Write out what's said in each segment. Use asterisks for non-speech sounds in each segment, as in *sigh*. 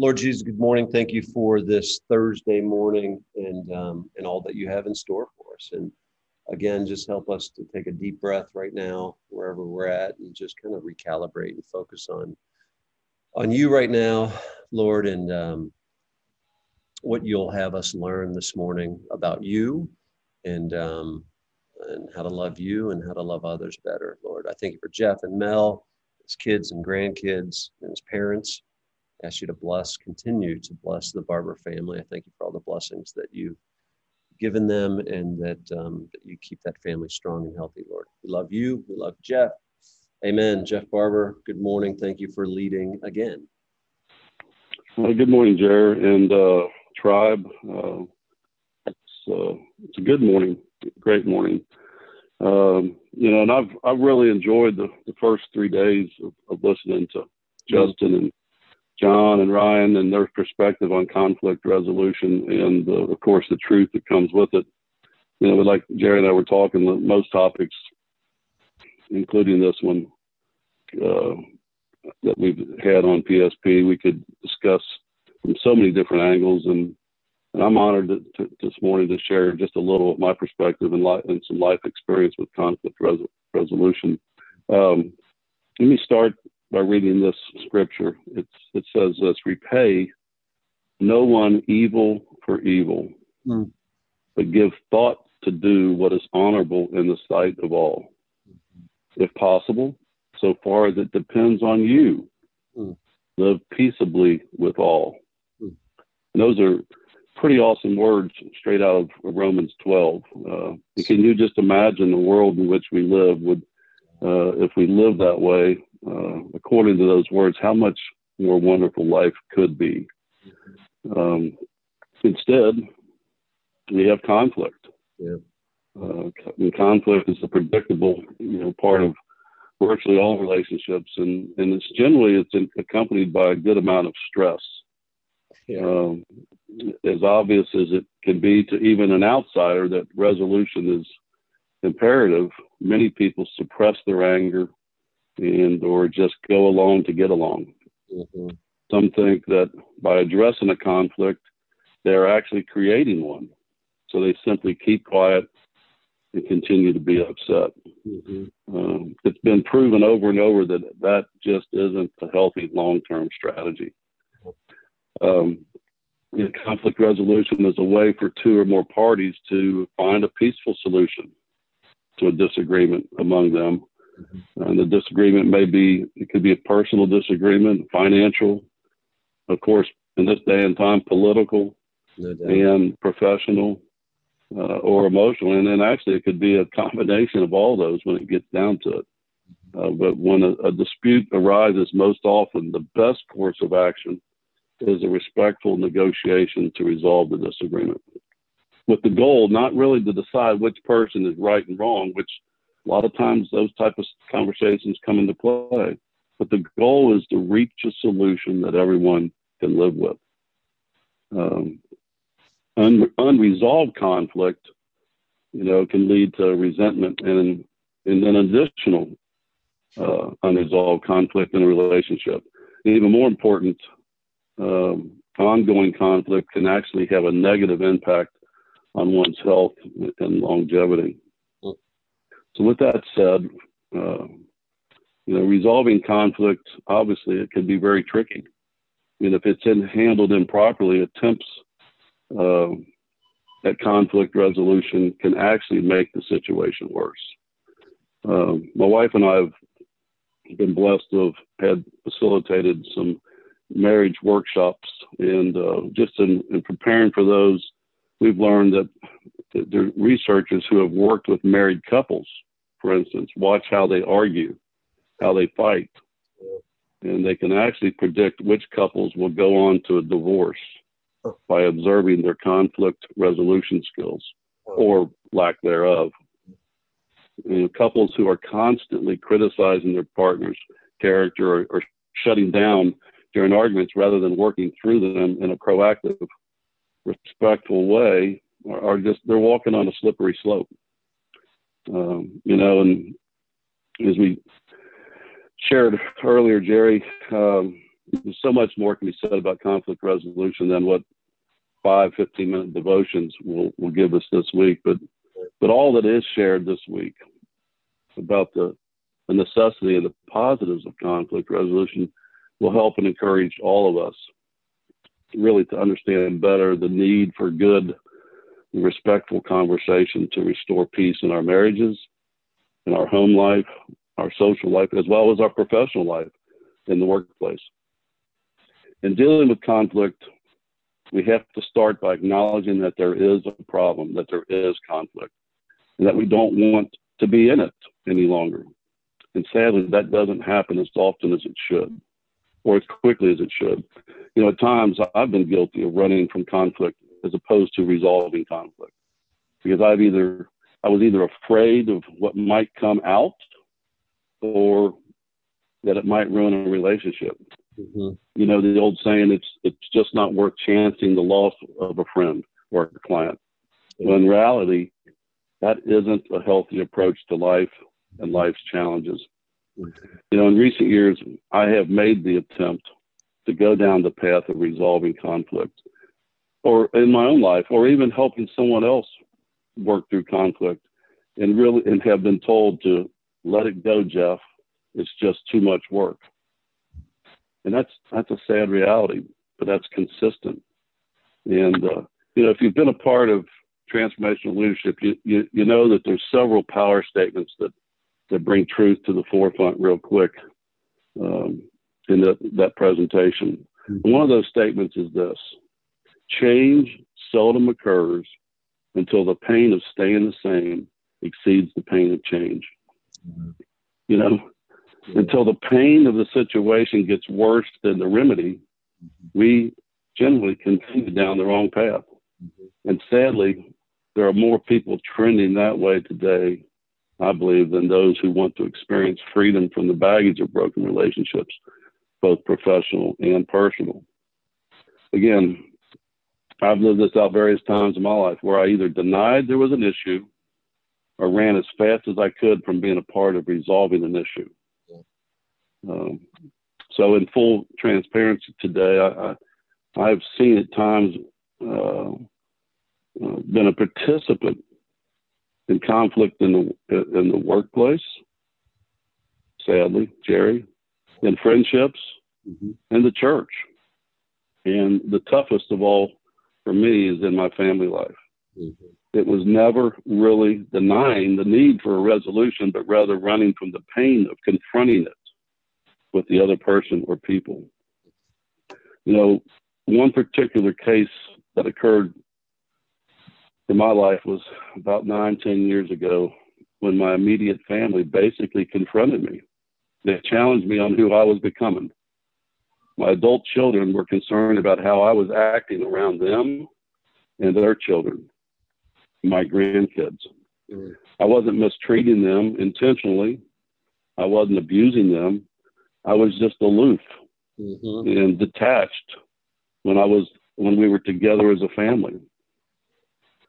Lord Jesus, good morning. Thank you for this Thursday morning and um, and all that you have in store for us. And again, just help us to take a deep breath right now, wherever we're at, and just kind of recalibrate and focus on on you right now, Lord, and um, what you'll have us learn this morning about you and um, and how to love you and how to love others better, Lord. I thank you for Jeff and Mel, his kids and grandkids, and his parents. Ask you to bless, continue to bless the Barber family. I thank you for all the blessings that you've given them and that, um, that you keep that family strong and healthy, Lord. We love you. We love Jeff. Amen. Jeff Barber, good morning. Thank you for leading again. Well, good morning, Jared and uh, Tribe. Uh, it's, uh, it's a good morning, great morning. Um, you know, and I've I've really enjoyed the, the first three days of, of listening to Justin and John and Ryan and their perspective on conflict resolution and uh, of course the truth that comes with it. You know, like Jerry and I were talking, most topics, including this one uh, that we've had on PSP, we could discuss from so many different angles and and I'm honored to, to, this morning to share just a little of my perspective and, li- and some life experience with conflict res- resolution. Um, let me start by reading this scripture. It's, it says this repay no one evil for evil, mm. but give thought to do what is honorable in the sight of all. If possible, so far as it depends on you, mm. live peaceably with all. Mm. those are pretty awesome words straight out of Romans 12. Uh, can you just imagine the world in which we live would, uh, if we live that way, uh, according to those words, how much more wonderful life could be? Um, instead, we have conflict. Yeah. Uh, conflict is a predictable, you know, part of virtually all relationships, and and it's generally it's accompanied by a good amount of stress. Yeah. Um, as obvious as it can be to even an outsider that resolution is imperative, many people suppress their anger and or just go along to get along. Mm-hmm. Some think that by addressing a conflict, they're actually creating one. So they simply keep quiet and continue to be upset. Mm-hmm. Um, it's been proven over and over that that just isn't a healthy long-term strategy. Um, you know, conflict resolution is a way for two or more parties to find a peaceful solution to a disagreement among them. And the disagreement may be, it could be a personal disagreement, financial, of course, in this day and time, political no and professional uh, or emotional. And then actually, it could be a combination of all those when it gets down to it. Uh, but when a, a dispute arises, most often the best course of action is a respectful negotiation to resolve the disagreement with the goal not really to decide which person is right and wrong which a lot of times those type of conversations come into play but the goal is to reach a solution that everyone can live with um, un- unresolved conflict you know can lead to resentment and and then additional uh, unresolved conflict in a relationship even more important um, ongoing conflict can actually have a negative impact on one's health and longevity. So, with that said, uh, you know, resolving conflict obviously it can be very tricky. I mean, if it's in, handled improperly, attempts uh, at conflict resolution can actually make the situation worse. Um, my wife and I have been blessed to have had facilitated some marriage workshops. And uh, just in, in, preparing for those, we've learned that the researchers who have worked with married couples, for instance, watch how they argue, how they fight, and they can actually predict which couples will go on to a divorce by observing their conflict resolution skills or lack thereof. You know, couples who are constantly criticizing their partner's character or, or shutting down during arguments rather than working through them in a proactive, respectful way are, are just, they're walking on a slippery slope. Um, you know, and as we shared earlier, Jerry, um, so much more can be said about conflict resolution than what five 15 minute devotions will, will give us this week. But, but all that is shared this week about the, the necessity and the positives of conflict resolution will help and encourage all of us really to understand better the need for good respectful conversation to restore peace in our marriages, in our home life, our social life, as well as our professional life in the workplace. In dealing with conflict, we have to start by acknowledging that there is a problem, that there is conflict, and that we don't want to be in it any longer. And sadly, that doesn't happen as often as it should, or as quickly as it should. You know, at times I've been guilty of running from conflict as opposed to resolving conflict because I've either I was either afraid of what might come out or that it might ruin a relationship. Mm-hmm. You know, the old saying, it's it's just not worth chancing the loss of a friend or a client. When in reality, that isn't a healthy approach to life and life's challenges. You know, in recent years, I have made the attempt to go down the path of resolving conflict or in my own life, or even helping someone else work through conflict and really and have been told to let it go, Jeff. It's just too much work. And that's that's a sad reality, but that's consistent. And uh, you know, if you've been a part of transformational leadership, you, you you know that there's several power statements that that bring truth to the forefront real quick um, in the, that presentation. Mm-hmm. One of those statements is this: Change seldom occurs until the pain of staying the same exceeds the pain of change. Mm-hmm. You know, yeah. until the pain of the situation gets worse than the remedy, mm-hmm. we generally continue down the wrong path. Mm-hmm. And sadly, there are more people trending that way today, I believe, than those who want to experience freedom from the baggage of broken relationships, both professional and personal. Again, I've lived this out various times in my life where I either denied there was an issue or ran as fast as I could from being a part of resolving an issue. Um, so, in full transparency today, I, I, have seen at times uh, uh, been a participant in conflict in the in the workplace. Sadly, Jerry, in friendships, mm-hmm. in the church, and the toughest of all for me is in my family life. Mm-hmm. It was never really denying the need for a resolution, but rather running from the pain of confronting it with the other person or people. You know, one particular case that occurred in my life was about nine, ten years ago when my immediate family basically confronted me. They challenged me on who I was becoming my adult children were concerned about how I was acting around them and their children, my grandkids. Mm. I wasn't mistreating them intentionally. I wasn't abusing them. I was just aloof mm-hmm. and detached when I was when we were together as a family.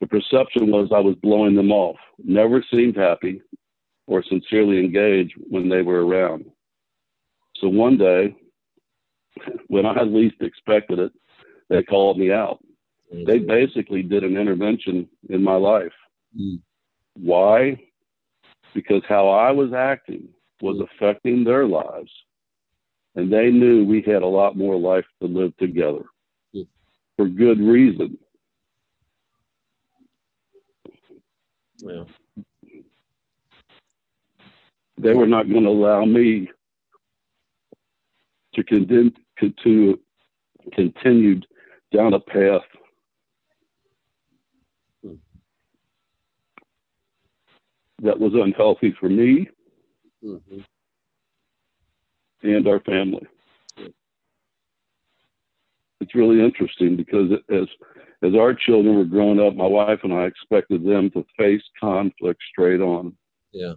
The perception was I was blowing them off, never seemed happy or sincerely engaged when they were around. So one day when I least expected it, they called me out. Mm-hmm. They basically did an intervention in my life. Mm. Why? Because how I was acting was mm. affecting their lives. And they knew we had a lot more life to live together mm. for good reason. Yeah. They were not going to allow me to condemn, to continued down a path that was unhealthy for me mm-hmm. and our family. It's really interesting because as as our children were growing up, my wife and I expected them to face conflict straight on. Yeah.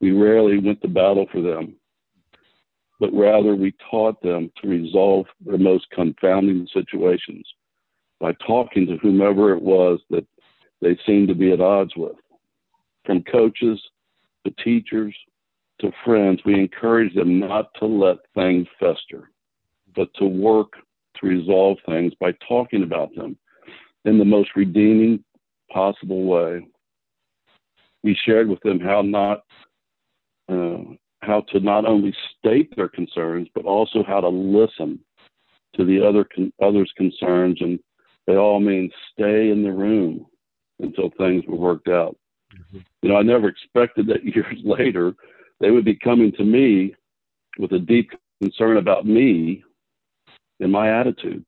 We rarely went to battle for them but rather we taught them to resolve their most confounding situations by talking to whomever it was that they seemed to be at odds with. From coaches to teachers to friends, we encouraged them not to let things fester. but to work to resolve things by talking about them in the most redeeming possible way. We shared with them how not uh, how to not only state their concerns, but also how to listen to the other con- others' concerns, and they all mean stay in the room until things were worked out. Mm-hmm. You know, I never expected that *laughs* years later they would be coming to me with a deep concern about me and my attitude.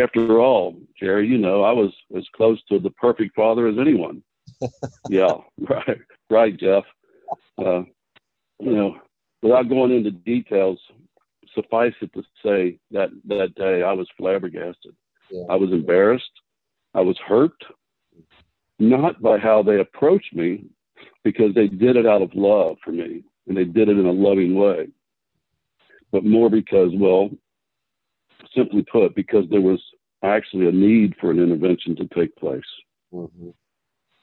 After all, Jerry, you know, I was as close to the perfect father as anyone. *laughs* yeah, *laughs* right, right, Jeff. Uh, you know, without going into details, suffice it to say that that day I was flabbergasted. Yeah. I was embarrassed. I was hurt, not by how they approached me, because they did it out of love for me and they did it in a loving way, but more because, well, simply put, because there was actually a need for an intervention to take place. Mm-hmm.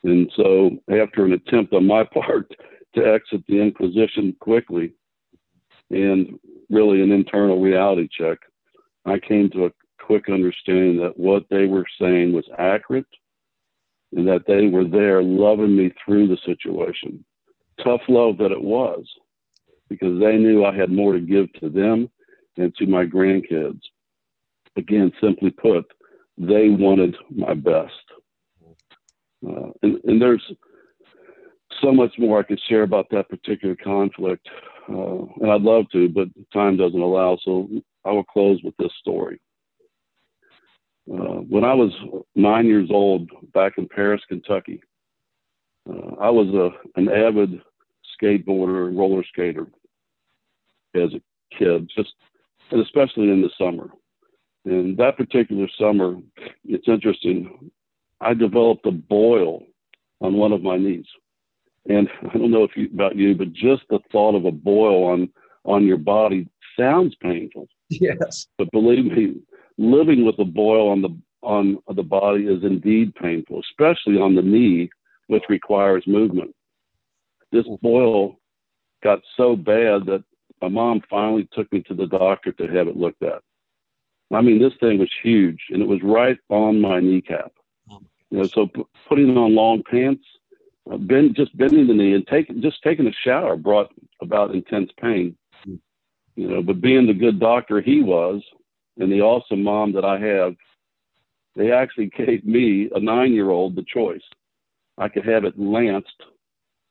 And so, after an attempt on my *laughs* part to exit the Inquisition quickly and really an internal reality check, I came to a quick understanding that what they were saying was accurate and that they were there loving me through the situation. Tough love that it was because they knew I had more to give to them and to my grandkids. Again, simply put, they wanted my best. Uh, and, and, there's so much more I could share about that particular conflict, uh, and I'd love to, but time doesn't allow. So I will close with this story. Uh, when I was nine years old, back in Paris, Kentucky, uh, I was a, an avid skateboarder and roller skater as a kid, just and especially in the summer. And that particular summer, it's interesting. I developed a boil on one of my knees, and I don't know if you, about you, but just the thought of a boil on on your body sounds painful. Yes. But believe me, living with a boil on the on the body is indeed painful, especially on the knee, which requires movement. This boil got so bad that my mom finally took me to the doctor to have it looked at. I mean, this thing was huge, and it was right on my kneecap. Oh you know, so p- putting on long pants, uh, bend, just bending the knee, and taking just taking a shower brought about intense pain. Mm. You know, but being the good doctor he was, and the awesome mom that I have, they actually *laughs* gave me, a nine year old, the choice. I could have it lanced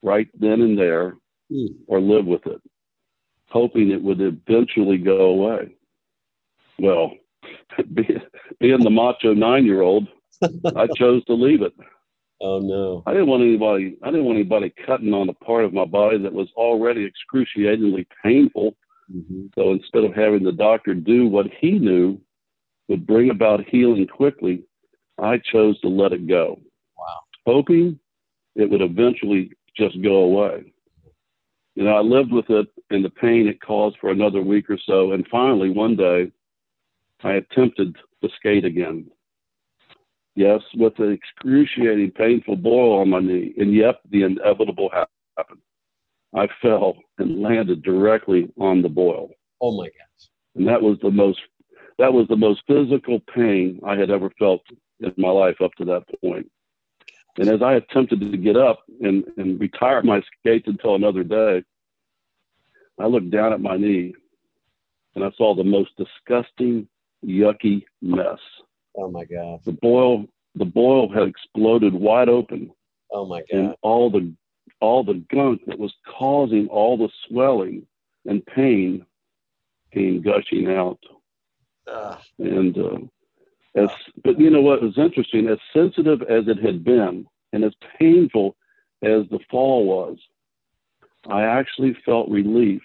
right then and there mm. or live with it, hoping it would eventually go away. Well, *laughs* being the macho nine year old, I *laughs* chose to leave it. Oh no. I didn't want anybody I didn't want anybody cutting on a part of my body that was already excruciatingly painful Mm-hmm. So instead of having the doctor do what he knew would bring about healing quickly, I chose to let it go. Wow. Hoping it would eventually just go away. You know, I lived with it and the pain it caused for another week or so. And finally, one day, I attempted to skate again. Yes, with an excruciating, painful boil on my knee. And yep, the inevitable happened. I fell and landed directly on the boil. Oh my gosh. And that was the most that was the most physical pain I had ever felt in my life up to that point. And as I attempted to get up and, and retire my skates until another day, I looked down at my knee and I saw the most disgusting, yucky mess. Oh my God. The boil the boil had exploded wide open. Oh my God. And all the all the gunk that was causing all the swelling and pain came gushing out. Uh, and uh, as, but you know what was interesting? As sensitive as it had been, and as painful as the fall was, I actually felt relief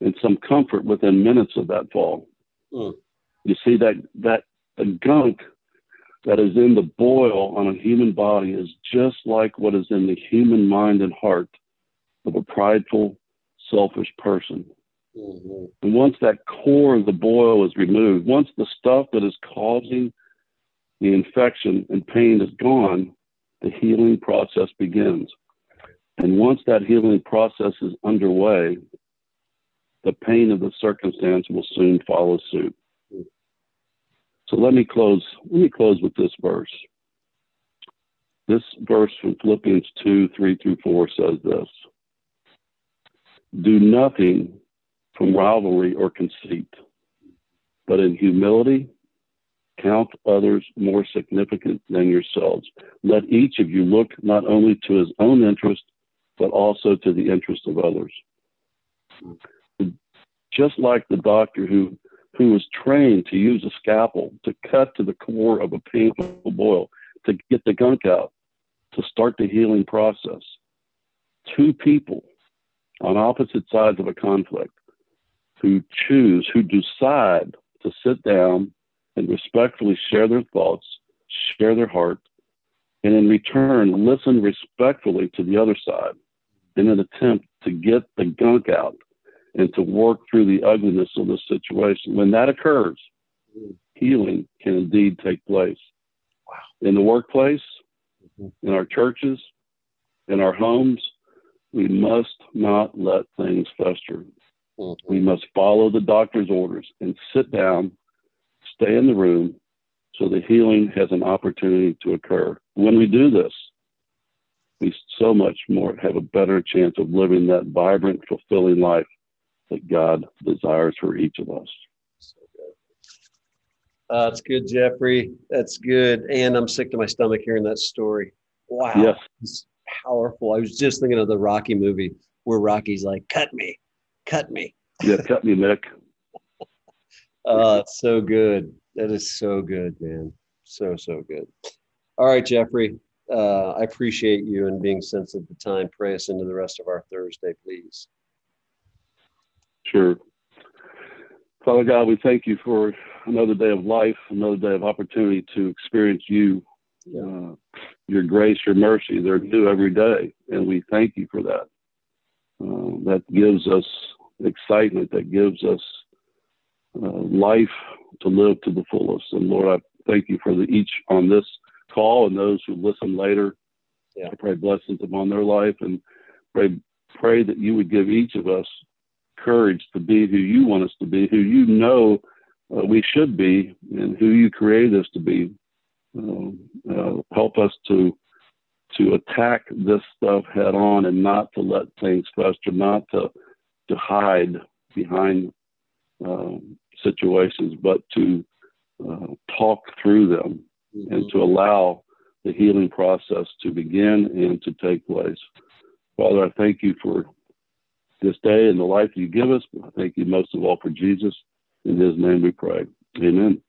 and some comfort within minutes of that fall. Mm. You see that that gunk that is in the boil on a human body is just like what is in the human mind and heart of a prideful, selfish person. Mm-hmm. And once that core of the boil is removed, once the stuff that is causing the infection and pain is gone, the healing process begins. And once that healing process is underway, the pain of the circumstance will soon follow suit. So let me close. Let me close with this verse. This verse from Philippians 2 3 through 4 says this Do nothing from rivalry or conceit, but in humility count others more significant than yourselves. Let each of you look not only to his own interest, but also to the interest of others. Just like the doctor who, who was trained to use a scalpel to cut to the core of a painful boil, to get the gunk out, to start the healing process. Two people on opposite sides of a conflict who choose, who decide to sit down and respectfully share their thoughts, share their heart, and in return, listen respectfully to the other side in an attempt to get the gunk out and to work through the ugliness of the situation. When that occurs, healing can indeed take place. Wow. In the workplace, in our churches, in our homes, we must not let things fester. Mm-hmm. We must follow the doctor's orders and sit down, stay in the room so the healing has an opportunity to occur. When we do this, we so much more have a better chance of living that vibrant, fulfilling life that God desires for each of us. Uh, that's good, Jeffrey. That's good. And I'm sick to my stomach hearing that story. Wow. Yes. It's powerful. I was just thinking of the Rocky movie where Rocky's like, cut me, cut me. Yeah, cut me, Mick. *laughs* uh, it's so good. That is so good, man. So, so good. All right, Jeffrey. Uh, I appreciate you and being sensitive to time. Pray us into the rest of our Thursday, please. Sure. Father God, we thank you for another day of life, another day of opportunity to experience you, uh, your grace, your mercy. They're new every day, and we thank you for that. Uh, that gives us excitement, that gives us uh, life to live to the fullest. And Lord, I thank you for the, each on this call and those who listen later. Yeah. I pray blessings upon their life and pray pray that you would give each of us courage to be who you want us to be, who you know uh, we should be, and who you created us to be. Uh, uh, help us to to attack this stuff head on and not to let things fester, not to to hide behind um, situations, but to uh, talk through them mm-hmm. and to allow the healing process to begin and to take place. Father, I thank you for this day and the life you give us. I thank you most of all for Jesus. In his name we pray. Amen.